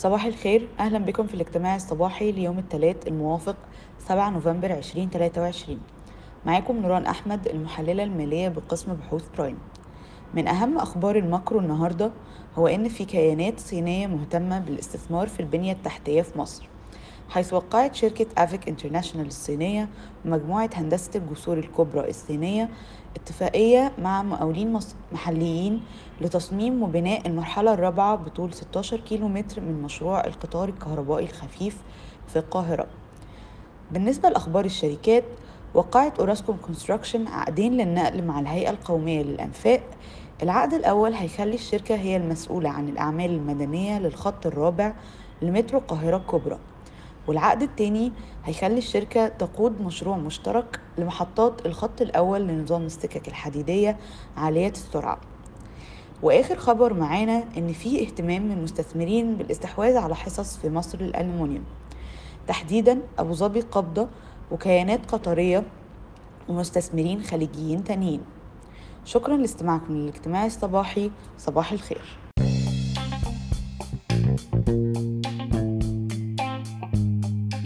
صباح الخير. أهلا بكم في الاجتماع الصباحي ليوم الثلاث الموافق 7 نوفمبر 2023 معاكم نوران أحمد المحللة المالية بقسم بحوث برايم. من أهم أخبار الماكرو النهاردة هو إن في كيانات صينية مهتمة بالاستثمار في البنية التحتية في مصر. حيث وقعت شركة أفيك International الصينية ومجموعة هندسة الجسور الكبرى الصينية اتفاقية مع مقاولين محليين لتصميم وبناء المرحلة الرابعة بطول 16 كيلو متر من مشروع القطار الكهربائي الخفيف في القاهرة. بالنسبة لأخبار الشركات وقعت أوراسكوم Construction عقدين للنقل مع الهيئة القومية للأنفاق. العقد الأول هيخلي الشركة هي المسؤولة عن الأعمال المدنية للخط الرابع لمترو القاهرة الكبرى. والعقد التاني هيخلي الشركة تقود مشروع مشترك لمحطات الخط الأول لنظام السكك الحديدية عالية السرعة. وآخر خبر معانا إن في اهتمام من المستثمرين بالإستحواذ على حصص في مصر للالومنيوم تحديدا أبو ظبي قبضة وكيانات قطرية ومستثمرين خليجيين تانيين. شكرا لاستماعكم للاجتماع الصباحي صباح الخير.